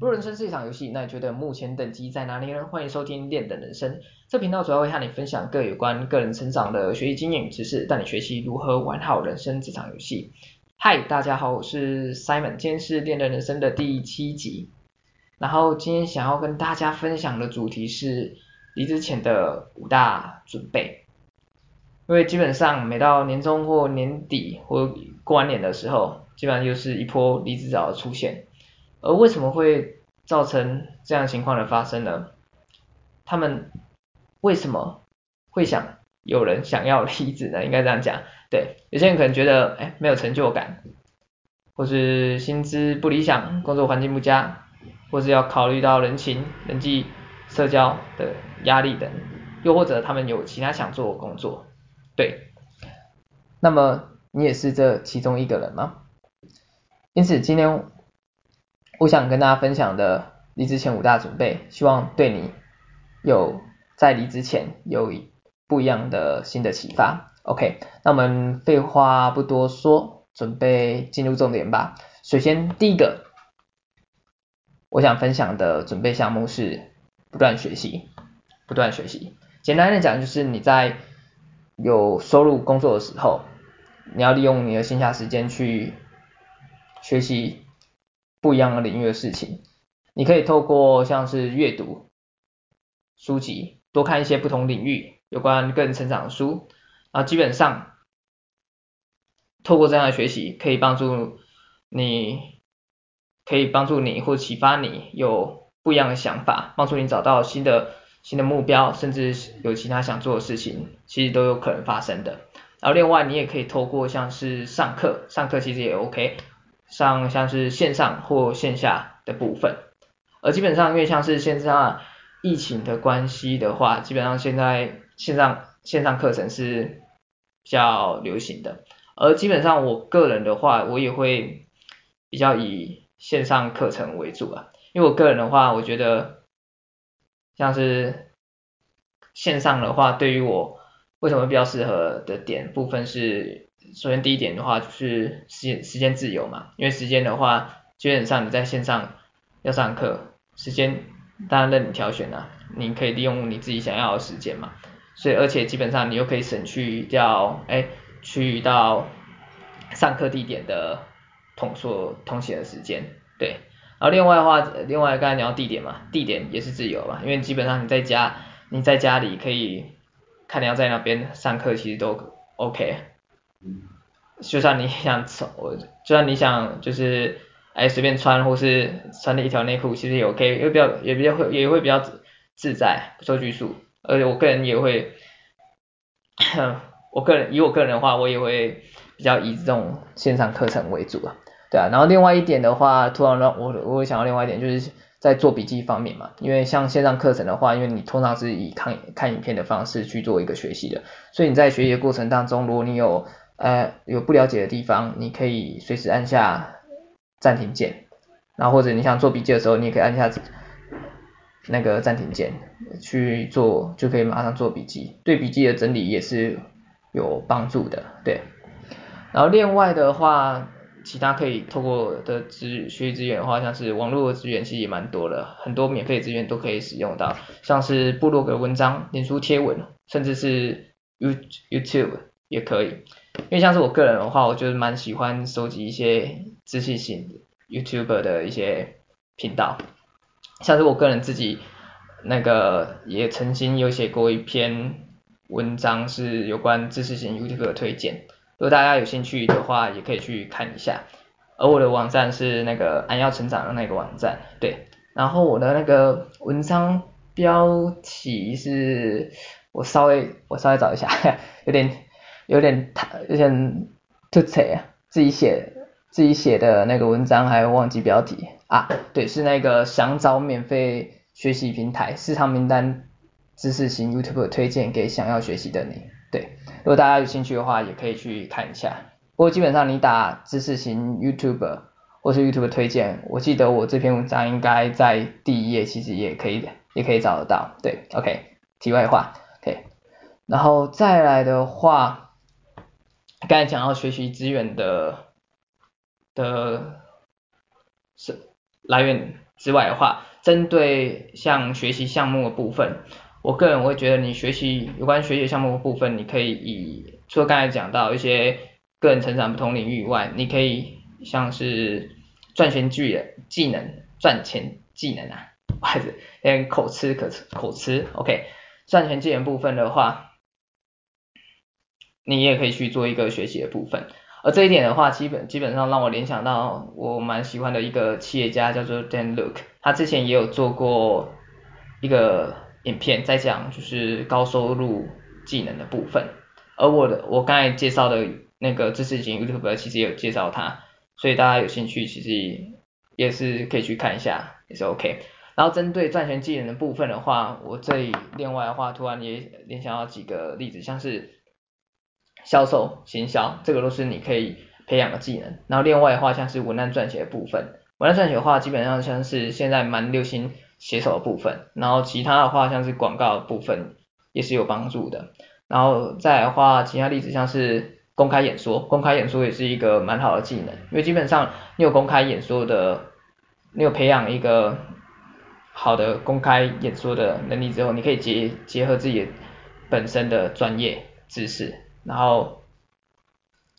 如果人生是一场游戏，那你觉得目前等级在哪里呢？欢迎收听练的人生，这频道主要会和你分享各有关个人成长的学习经验与知识，带你学习如何玩好人生这场游戏。嗨，大家好，我是 Simon，今天是练的人生的第七集。然后今天想要跟大家分享的主题是离职前的五大准备。因为基本上每到年终或年底或过完年的时候，基本上就是一波离职潮的出现。而为什么会造成这样情况的发生呢？他们为什么会想有人想要离职呢？应该这样讲，对，有些人可能觉得，哎，没有成就感，或是薪资不理想，工作环境不佳，或是要考虑到人情、人际、社交的压力等，又或者他们有其他想做的工作，对。那么你也是这其中一个人吗？因此今天。我想跟大家分享的离职前五大准备，希望对你有在离职前有不一样的新的启发。OK，那我们废话不多说，准备进入重点吧。首先第一个，我想分享的准备项目是不断学习，不断学习。简单的讲，就是你在有收入工作的时候，你要利用你的闲暇时间去学习。不一样的领域的事情，你可以透过像是阅读书籍，多看一些不同领域有关个人成长的书，啊，基本上透过这样的学习，可以帮助你，可以帮助你或启发你有不一样的想法，帮助你找到新的新的目标，甚至有其他想做的事情，其实都有可能发生的。然后另外你也可以透过像是上课，上课其实也 OK。上像是线上或线下的部分，而基本上因为像是线上疫情的关系的话，基本上现在线上线上课程是比较流行的，而基本上我个人的话，我也会比较以线上课程为主啊，因为我个人的话，我觉得像是线上的话，对于我为什么比较适合的点部分是。首先第一点的话就是时间时间自由嘛，因为时间的话，基本上你在线上要上课，时间当然任你挑选了，你可以利用你自己想要的时间嘛，所以而且基本上你又可以省去掉，哎，去到上课地点的通所通行的时间，对，然后另外的话，另外刚才聊地点嘛，地点也是自由嘛，因为基本上你在家你在家里可以看你要在哪边上课，其实都 OK。就算你想穿，我就算你想就是哎随便穿，或是穿的一条内裤，其实也 OK，也比较也比较会也会比较自在，不受拘束。而且我个人也会，我个人以我个人的话，我也会比较以这种线上课程为主啊，对啊。然后另外一点的话，突然让我我会想到另外一点，就是在做笔记方面嘛，因为像线上课程的话，因为你通常是以看看影片的方式去做一个学习的，所以你在学习的过程当中，如果你有呃，有不了解的地方，你可以随时按下暂停键，然后或者你想做笔记的时候，你也可以按下那个暂停键去做，就可以马上做笔记，对笔记的整理也是有帮助的，对。然后另外的话，其他可以透过的资学习资源的话，像是网络的资源其实也蛮多的，很多免费资源都可以使用到，像是部落格文章、脸书贴文，甚至是 You YouTube 也可以。因为像是我个人的话，我就是蛮喜欢收集一些知识型 YouTuber 的一些频道，像是我个人自己那个也曾经有写过一篇文章，是有关知识型 YouTuber 的推荐，如果大家有兴趣的话，也可以去看一下。而我的网站是那个俺要成长的那个网站，对，然后我的那个文章标题是，我稍微我稍微找一下，有点。有点太有点突兀啊，自己写自己写的那个文章还忘记标题啊，对，是那个想找免费学习平台，市场名单知识型 YouTube 推荐给想要学习的你，对，如果大家有兴趣的话，也可以去看一下。不过基本上你打知识型 YouTube 或是 YouTube 推荐，我记得我这篇文章应该在第一页，其实也可以也可以找得到，对，OK，题外话，OK，然后再来的话。刚才讲到学习资源的的是来源，之外的话，针对像学习项目的部分，我个人会觉得你学习有关学习项目的部分，你可以以除了刚才讲到一些个人成长不同领域以外，你可以像是赚钱技能、技能赚钱技能啊，还是有点口吃口吃口吃，OK，赚钱技能部分的话，你也可以去做一个学习的部分。而这一点的话，基本基本上让我联想到我蛮喜欢的一个企业家叫做 Dan Lok，他之前也有做过一个影片在讲就是高收入技能的部分，而我的我刚才介绍的那个知识型 YouTuber 其实也有介绍他，所以大家有兴趣其实也是可以去看一下，也是 OK。然后针对赚钱技能的部分的话，我这里另外的话突然也联想到几个例子，像是。销售、行销，这个都是你可以培养的技能。然后另外的话，像是文案撰写的部分，文案撰写的话，基本上像是现在蛮流行写手的部分。然后其他的话，像是广告部分也是有帮助的。然后再来的话，其他例子像是公开演说，公开演说也是一个蛮好的技能，因为基本上你有公开演说的，你有培养一个好的公开演说的能力之后，你可以结结合自己本身的专业知识。然后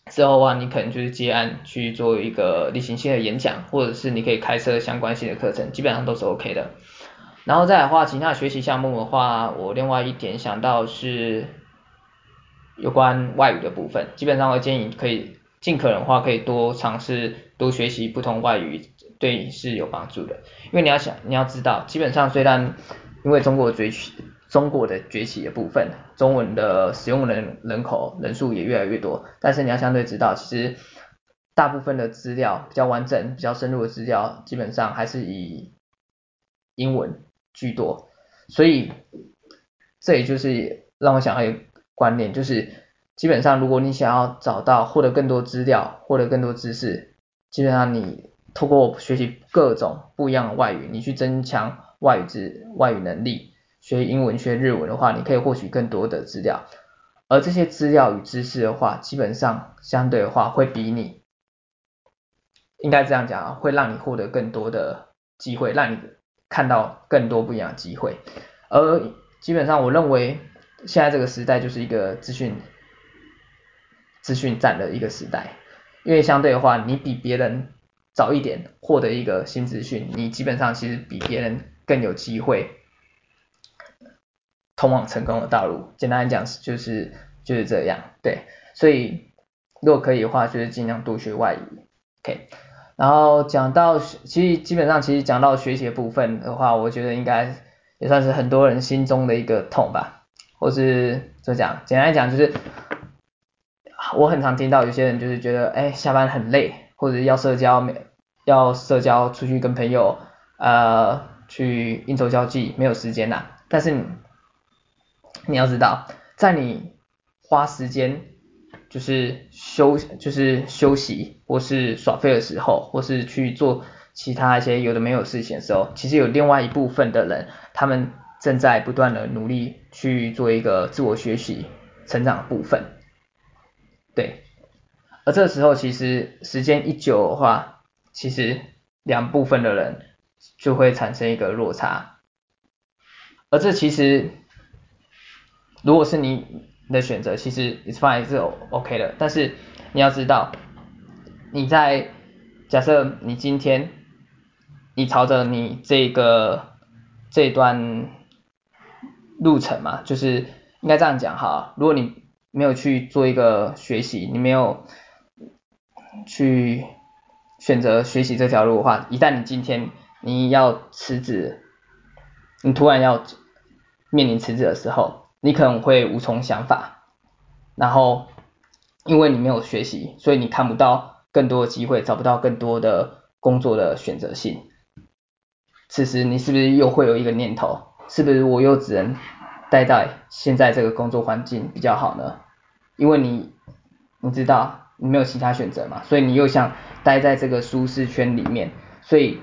之后的话，你可能就是接案去做一个例行性的演讲，或者是你可以开设相关性的课程，基本上都是 OK 的。然后再来的话，其他学习项目的话，我另外一点想到是有关外语的部分，基本上我建议可以尽可能的话，可以多尝试多学习不同外语，对你是有帮助的。因为你要想，你要知道，基本上虽然因为中国追求中国的崛起的部分，中文的使用人人口人数也越来越多，但是你要相对知道，其实大部分的资料比较完整、比较深入的资料，基本上还是以英文居多，所以这也就是让我想到一个观念，就是基本上如果你想要找到获得更多资料、获得更多知识，基本上你透过学习各种不一样的外语，你去增强外语知外语能力。学英文、学日文的话，你可以获取更多的资料，而这些资料与知识的话，基本上相对的话会比你，应该这样讲啊，会让你获得更多的机会，让你看到更多不一样的机会。而基本上我认为现在这个时代就是一个资讯资讯战的一个时代，因为相对的话，你比别人早一点获得一个新资讯，你基本上其实比别人更有机会。通往成功的道路，简单来讲就是就是这样，对，所以如果可以的话，就是尽量多学外语，OK。然后讲到其实基本上其实讲到学习的部分的话，我觉得应该也算是很多人心中的一个痛吧，或是怎么讲？简单来讲就是，我很常听到有些人就是觉得，哎，下班很累，或者要社交，要社交出去跟朋友呃去应酬交际，没有时间呐，但是。你要知道，在你花时间就是休就是休息或是耍废的时候，或是去做其他一些有的没有事情的时候，其实有另外一部分的人，他们正在不断的努力去做一个自我学习成长的部分。对，而这时候其实时间一久的话，其实两部分的人就会产生一个落差，而这其实。如果是你的选择，其实 it's fine 是 OK 的，但是你要知道，你在假设你今天你朝着你这个这段路程嘛，就是应该这样讲哈，如果你没有去做一个学习，你没有去选择学习这条路的话，一旦你今天你要辞职，你突然要面临辞职的时候。你可能会无从想法，然后因为你没有学习，所以你看不到更多的机会，找不到更多的工作的选择性。此时你是不是又会有一个念头，是不是我又只能待在现在这个工作环境比较好呢？因为你你知道你没有其他选择嘛，所以你又想待在这个舒适圈里面，所以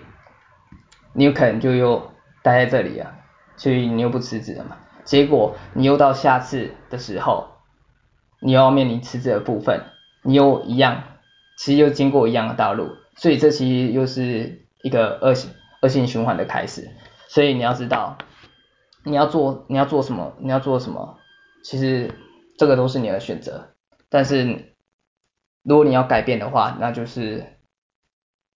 你有可能就又待在这里啊，所以你又不辞职了嘛。结果你又到下次的时候，你又要面临辞职的部分，你又一样，其实又经过一样的道路，所以这其实又是一个恶性恶性循环的开始。所以你要知道，你要做你要做什么，你要做什么，其实这个都是你的选择。但是如果你要改变的话，那就是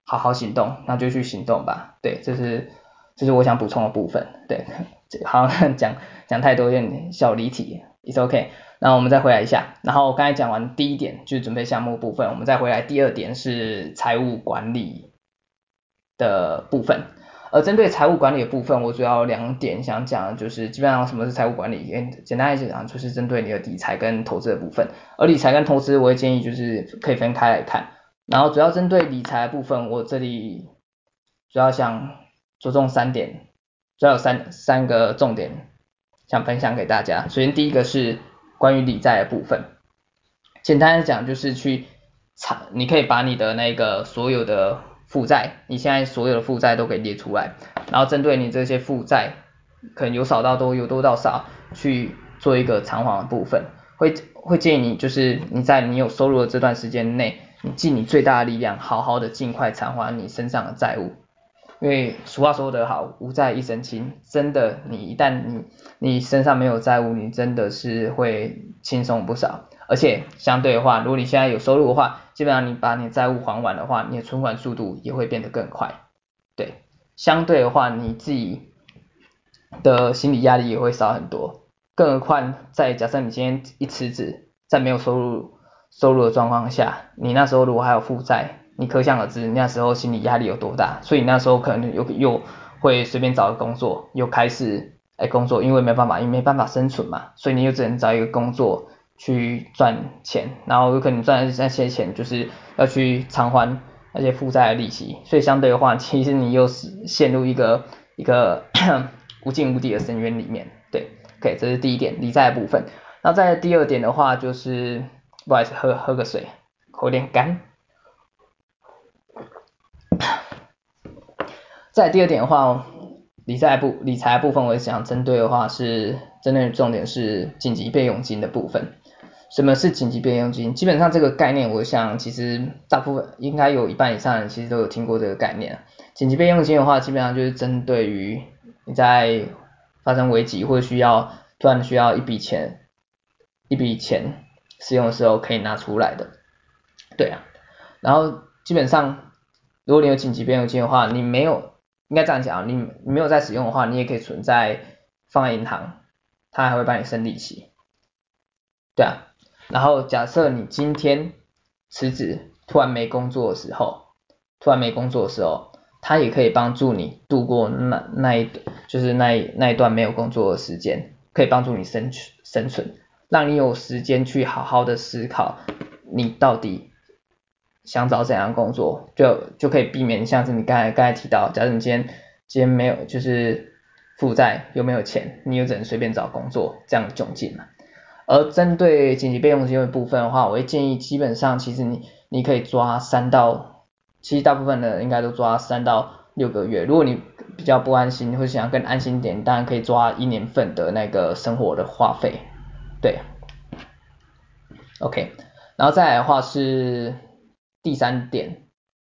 好好行动，那就去行动吧。对，这是这是我想补充的部分。对，好像 讲讲太多有点小离题，It's OK。那我们再回来一下，然后刚才讲完第一点就是准备项目部分，我们再回来第二点是财务管理的部分。而针对财务管理的部分，我主要两点想讲，就是基本上什么是财务管理，简单来讲就是针对你的理财跟投资的部分。而理财跟投资，我会建议就是可以分开来看。然后主要针对理财的部分，我这里主要想着重三点，主要有三三个重点想分享给大家。首先第一个是关于理财的部分，简单来讲就是去查，你可以把你的那个所有的负债，你现在所有的负债都给列出来，然后针对你这些负债，可能由少到多，由多到少，去做一个偿还的部分。会会建议你，就是你在你有收入的这段时间内，你尽你最大的力量，好好的尽快偿还你身上的债务。因为俗话说得好，无债一身轻，真的，你一旦你你身上没有债务，你真的是会轻松不少。而且相对的话，如果你现在有收入的话，基本上你把你债务还完的话，你的存款速度也会变得更快。对，相对的话，你自己的心理压力也会少很多。更何况在假设你今天一辞职，在没有收入收入的状况下，你那时候如果还有负债，你可想而知那时候心理压力有多大。所以那时候可能又又会随便找个工作，又开始哎工作，因为没办法，因为没办法生存嘛，所以你又只能找一个工作。去赚钱，然后有可能赚那些钱就是要去偿还那些负债的利息，所以相对的话，其实你又是陷入一个一个 无尽无底的深渊里面。对，OK，这是第一点理财的部分。那在第二点的话，就是不好意思，喝喝个水，口有点干。在第二点的话，理财部理财部分，我想针对的话是针对重点是紧急备用金的部分。什么是紧急备用金？基本上这个概念，我想其实大部分应该有一半以上人其实都有听过这个概念。紧急备用金的话，基本上就是针对于你在发生危机或者需要突然需要一笔钱，一笔钱使用的时候可以拿出来的。对啊，然后基本上如果你有紧急备用金的话，你没有应该这样讲，你你没有在使用的话，你也可以存在放在银行，它还会帮你生利息。对啊。然后假设你今天辞职，突然没工作的时候，突然没工作的时候，它也可以帮助你度过那那一就是那一那一段没有工作的时间，可以帮助你生存生存，让你有时间去好好的思考你到底想找怎样工作，就就可以避免像是你刚才刚才提到，假设你今天今天没有就是负债又没有钱，你又只能随便找工作这样的窘境嘛。而针对紧急备用金的部分的话，我会建议基本上其实你你可以抓三到，其实大部分的人应该都抓三到六个月。如果你比较不安心，你会想更安心点，当然可以抓一年份的那个生活的花费。对，OK，然后再来的话是第三点，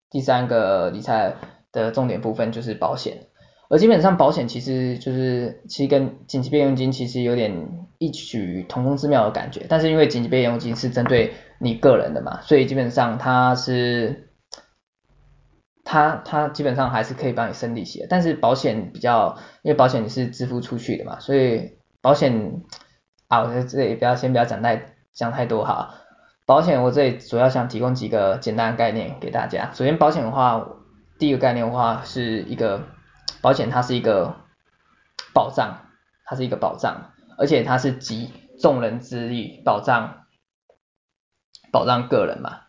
第三个理财的重点部分就是保险。而基本上保险其实就是其实跟紧急备用金其实有点异曲同工之妙的感觉，但是因为紧急备用金是针对你个人的嘛，所以基本上它是它它基本上还是可以帮你生利息的，但是保险比较因为保险你是支付出去的嘛，所以保险啊我在这里不要先不要讲太讲太多哈，保险我这里主要想提供几个简单的概念给大家，首先保险的话，第一个概念的话是一个。保险它是一个保障，它是一个保障，而且它是集众人之力保障保障个人嘛，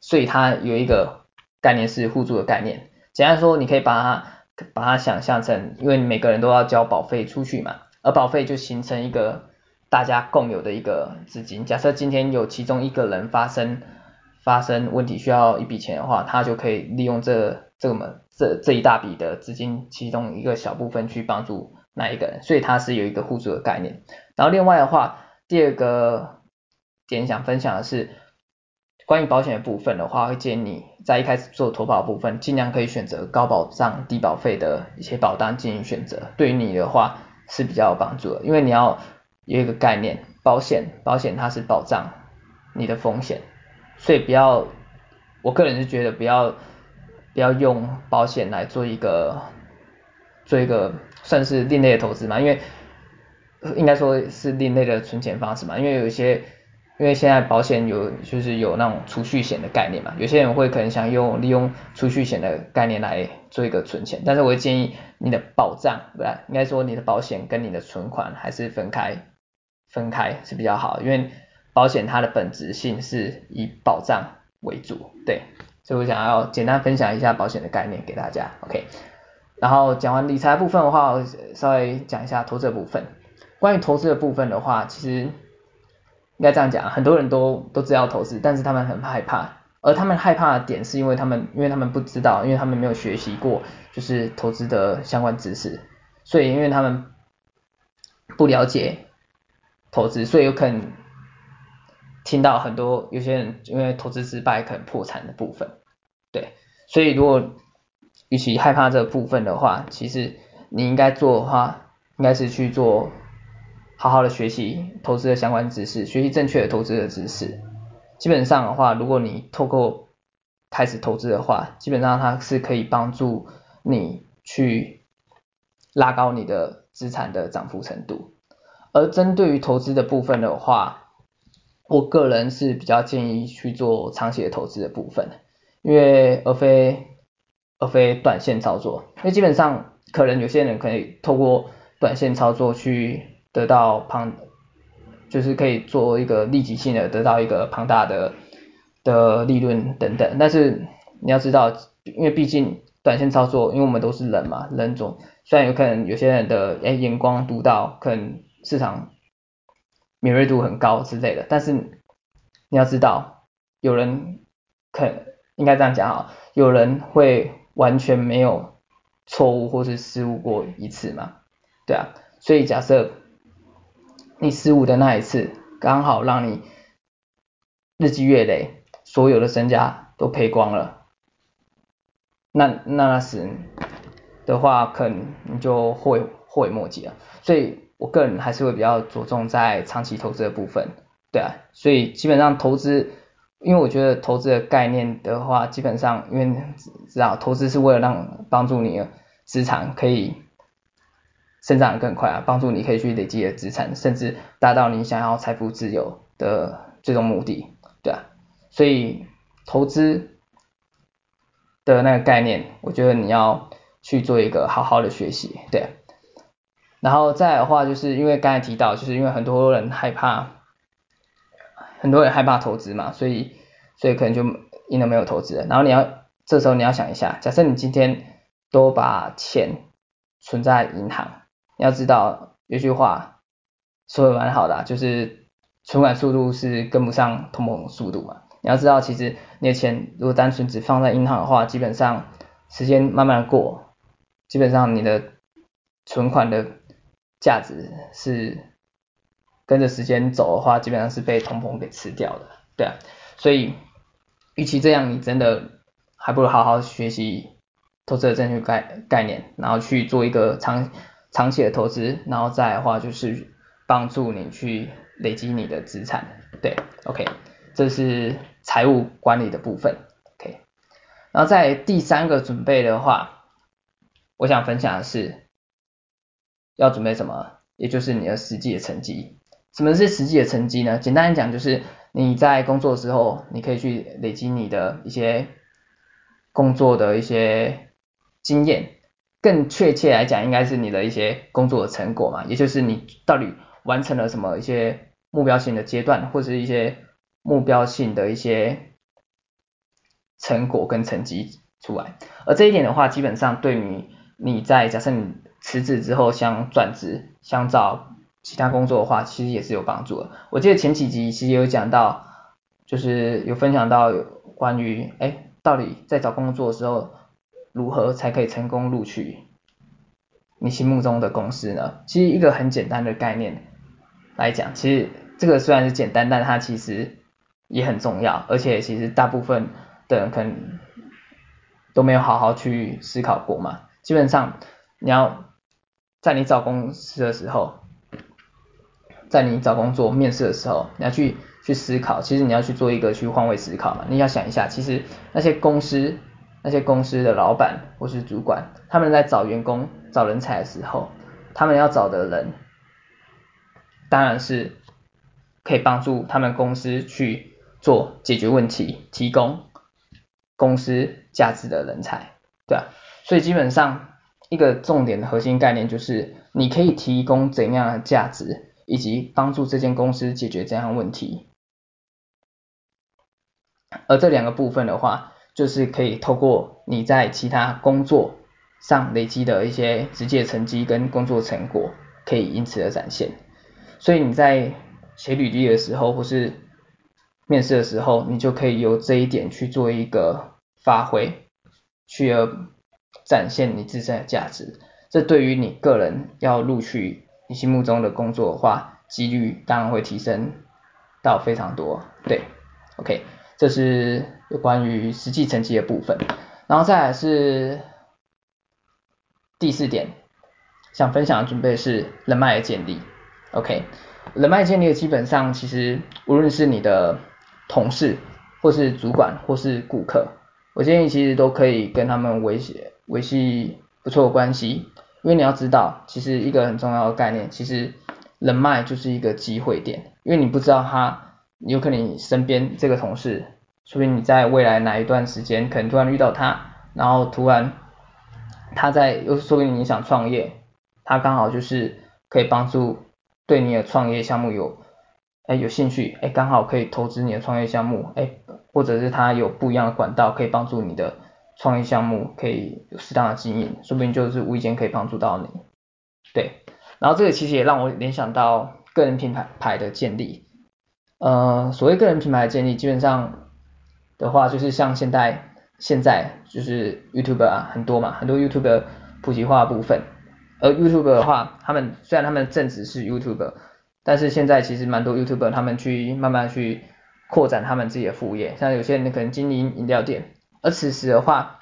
所以它有一个概念是互助的概念。简单说，你可以把它把它想象成，因为每个人都要交保费出去嘛，而保费就形成一个大家共有的一个资金。假设今天有其中一个人发生发生问题需要一笔钱的话，他就可以利用这这么。这这一大笔的资金，其中一个小部分去帮助那一个人，所以它是有一个互助的概念。然后另外的话，第二个点想分享的是，关于保险的部分的话，会建议你在一开始做投保部分，尽量可以选择高保障低保费的一些保单进行选择，对于你的话是比较有帮助的，因为你要有一个概念，保险保险它是保障你的风险，所以不要，我个人是觉得不要不要用保险来做一个做一个算是另类的投资嘛，因为应该说是另类的存钱方式嘛，因为有一些。因为现在保险有就是有那种储蓄险的概念嘛，有些人会可能想用利用储蓄险的概念来做一个存钱，但是我会建议你的保障，对吧？应该说你的保险跟你的存款还是分开，分开是比较好，因为保险它的本质性是以保障为主，对，所以我想要简单分享一下保险的概念给大家，OK。然后讲完理财部分的话，我稍微讲一下投资的部分。关于投资的部分的话，其实。应该这样讲，很多人都都知道投资，但是他们很害怕，而他们害怕的点是因为他们，因为他们不知道，因为他们没有学习过，就是投资的相关知识，所以因为他们不了解投资，所以有可能听到很多有些人因为投资失败可能破产的部分，对，所以如果与其害怕这个部分的话，其实你应该做的话，应该是去做。好好的学习投资的相关知识，学习正确的投资的知识。基本上的话，如果你透过开始投资的话，基本上它是可以帮助你去拉高你的资产的涨幅程度。而针对于投资的部分的话，我个人是比较建议去做长期的投资的部分，因为而非而非短线操作。因为基本上可能有些人可以透过短线操作去。得到庞，就是可以做一个立即性的得到一个庞大的的利润等等，但是你要知道，因为毕竟短线操作，因为我们都是人嘛，人种，虽然有可能有些人的诶眼光独到，可能市场敏锐度很高之类的，但是你要知道，有人肯应该这样讲哈，有人会完全没有错误或是失误过一次嘛，对啊，所以假设。你失误的那一次，刚好让你日积月累，所有的身家都赔光了，那那时的话，可能你就后后悔莫及了。所以我个人还是会比较着重在长期投资的部分，对啊，所以基本上投资，因为我觉得投资的概念的话，基本上因为知道投资是为了让帮助你的资产可以。生长更快啊，帮助你可以去累积的资产，甚至达到你想要财富自由的最终目的，对啊，所以投资的那个概念，我觉得你要去做一个好好的学习，对啊。然后再的话，就是因为刚才提到，就是因为很多人害怕，很多人害怕投资嘛，所以所以可能就因为没有投资。然后你要这时候你要想一下，假设你今天都把钱存在银行。你要知道有句话说的蛮好的，就是存款速度是跟不上通膨速度嘛。你要知道，其实你的钱如果单纯只放在银行的话，基本上时间慢慢过，基本上你的存款的价值是跟着时间走的话，基本上是被通膨给吃掉的，对啊。所以，与其这样，你真的还不如好好学习投资的正确概概念，然后去做一个长。长期的投资，然后再的话就是帮助你去累积你的资产，对，OK，这是财务管理的部分，OK，然后在第三个准备的话，我想分享的是要准备什么，也就是你的实际的成绩。什么是实际的成绩呢？简单来讲就是你在工作的时候，你可以去累积你的一些工作的一些经验。更确切来讲，应该是你的一些工作的成果嘛，也就是你到底完成了什么一些目标性的阶段，或者是一些目标性的一些成果跟成绩出来。而这一点的话，基本上对于你在假设你辞职之后想转职，想找其他工作的话，其实也是有帮助的。我记得前几集其实有讲到，就是有分享到关于，哎，到底在找工作的时候。如何才可以成功录取你心目中的公司呢？其实一个很简单的概念来讲，其实这个虽然是简单，但它其实也很重要，而且其实大部分的人可能都没有好好去思考过嘛。基本上你要在你找公司的时候，在你找工作面试的时候，你要去去思考，其实你要去做一个去换位思考嘛。你要想一下，其实那些公司那些公司的老板或是主管，他们在找员工找人才的时候，他们要找的人，当然是可以帮助他们公司去。做解决问题、提供公司价值的人才，对啊，所以基本上一个重点的核心概念就是，你可以提供怎样的价值，以及帮助这间公司解决怎样的问题。而这两个部分的话，就是可以透过你在其他工作上累积的一些直接成绩跟工作成果，可以因此而展现。所以你在写履历的时候，或是面试的时候，你就可以由这一点去做一个发挥，去展现你自身的价值。这对于你个人要录取你心目中的工作的话，几率当然会提升到非常多。对，OK，这是有关于实际成绩的部分。然后再来是第四点，想分享的准备是人脉的建立。OK，人脉建立的基本上其实无论是你的同事，或是主管，或是顾客，我建议其实都可以跟他们维系维系不错的关系，因为你要知道，其实一个很重要的概念，其实人脉就是一个机会点，因为你不知道他，有可能你身边这个同事，说不定你在未来哪一段时间，可能突然遇到他，然后突然他在，又说不定你想创业，他刚好就是可以帮助对你的创业项目有。哎，有兴趣，哎，刚好可以投资你的创业项目，哎，或者是他有不一样的管道可以帮助你的创业项目可以有适当的经营，说不定就是无意间可以帮助到你。对，然后这个其实也让我联想到个人品牌牌的建立，呃，所谓个人品牌的建立，基本上的话就是像现在现在就是 YouTube 啊很多嘛，很多 YouTuber 普及化的部分，而 YouTube 的话，他们虽然他们正职是 YouTube，。但是现在其实蛮多 YouTube 他们去慢慢去扩展他们自己的副业，像有些人可能经营饮料店，而此时的话，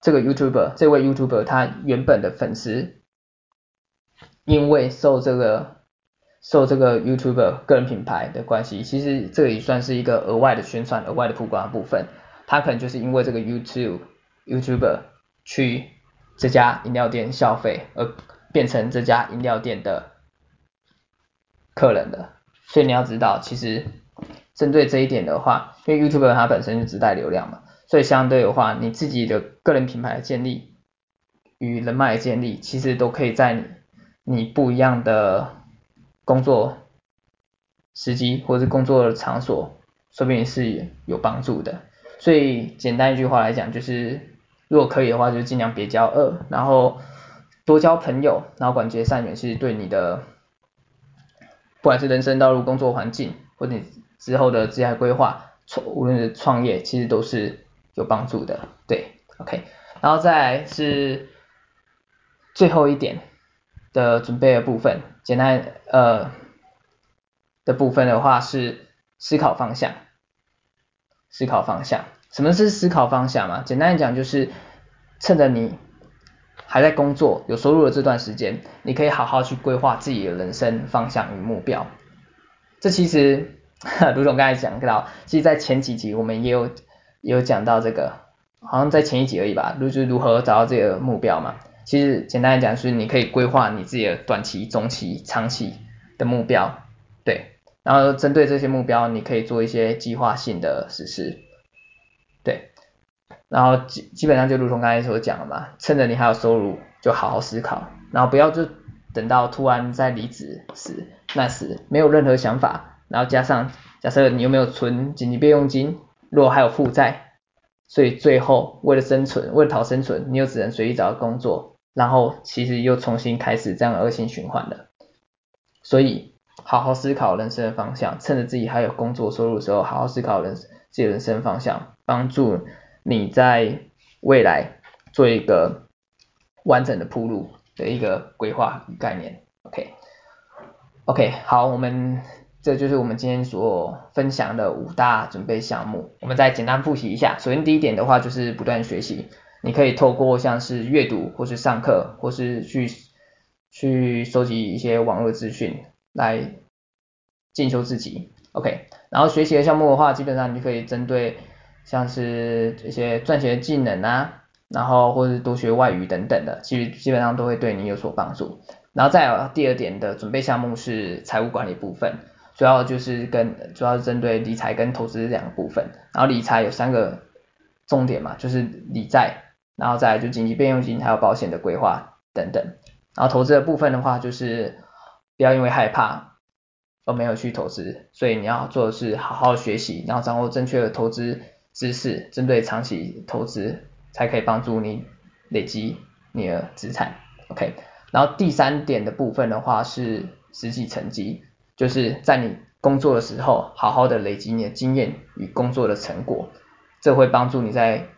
这个 YouTuber 这位 YouTuber 他原本的粉丝，因为受这个受这个 YouTuber 个人品牌的关系，其实这也算是一个额外的宣传、额外的曝光的部分，他可能就是因为这个 YouTube YouTuber 去这家饮料店消费，而变成这家饮料店的。客人的，所以你要知道，其实针对这一点的话，因为 YouTuber 它本身就自带流量嘛，所以相对的话，你自己的个人品牌的建立与人脉的建立，其实都可以在你，不一样的工作时机或者是工作的场所，说不定是有帮助的。所以简单一句话来讲，就是如果可以的话，就尽量别交恶，然后多交朋友，然后广结善缘，其实对你的。不管是人生道路、工作环境，或者你之后的职业规划，创无论是创业，其实都是有帮助的。对，OK，然后再来是最后一点的准备的部分，简单呃的部分的话是思考方向。思考方向，什么是思考方向嘛？简单讲就是趁着你。还在工作有收入的这段时间，你可以好好去规划自己的人生方向与目标。这其实，卢总刚才讲到，其实，在前几集我们也有有讲到这个，好像在前一集而已吧，就是如何找到这个目标嘛。其实简单来讲，是你可以规划你自己的短期、中期、长期的目标，对，然后针对这些目标，你可以做一些计划性的实施，对。然后基基本上就如同刚才所讲的嘛，趁着你还有收入，就好好思考，然后不要就等到突然在离职时，那时没有任何想法，然后加上假设你又没有存紧急备用金，如果还有负债，所以最后为了生存，为了讨生存，你又只能随意找个工作，然后其实又重新开始这样恶性循环了。所以好好思考人生的方向，趁着自己还有工作收入的时候，好好思考人自己人生方向，帮助。你在未来做一个完整的铺路的一个规划与概念 OK，OK，好，我们这就是我们今天所分享的五大准备项目。我们再简单复习一下。首先第一点的话就是不断学习，你可以透过像是阅读，或是上课，或是去去收集一些网络资讯来进修自己。OK，然后学习的项目的话，基本上你可以针对像是这些赚钱技能啊，然后或是多学外语等等的，其实基本上都会对你有所帮助。然后再有第二点的准备项目是财务管理部分，主要就是跟主要是针对理财跟投资两个部分。然后理财有三个重点嘛，就是理债，然后再就紧急备用金还有保险的规划等等。然后投资的部分的话，就是不要因为害怕。而没有去投资，所以你要做的是好好学习，然后掌握正确的投资知识，针对长期投资才可以帮助你累积你的资产。OK，然后第三点的部分的话是实际成绩，就是在你工作的时候，好好的累积你的经验与工作的成果，这会帮助你在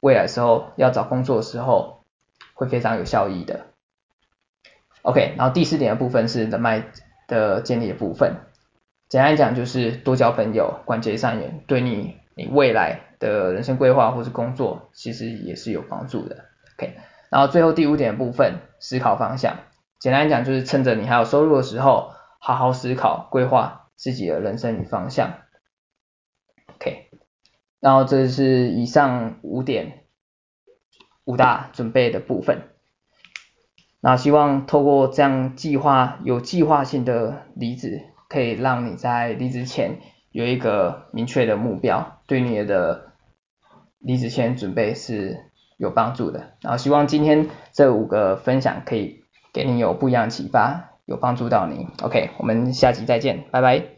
未来时候要找工作的时候会非常有效益的。OK，然后第四点的部分是人脉。的建立的部分，简单讲就是多交朋友，广结善缘，对你你未来的人生规划或是工作，其实也是有帮助的。OK，然后最后第五点的部分，思考方向，简单讲就是趁着你还有收入的时候，好好思考规划自己的人生与方向。OK，然后这是以上五点五大准备的部分。那希望透过这样计划有计划性的离职，可以让你在离职前有一个明确的目标，对你的离职前准备是有帮助的。然后希望今天这五个分享可以给你有不一样的启发，有帮助到你。OK，我们下集再见，拜拜。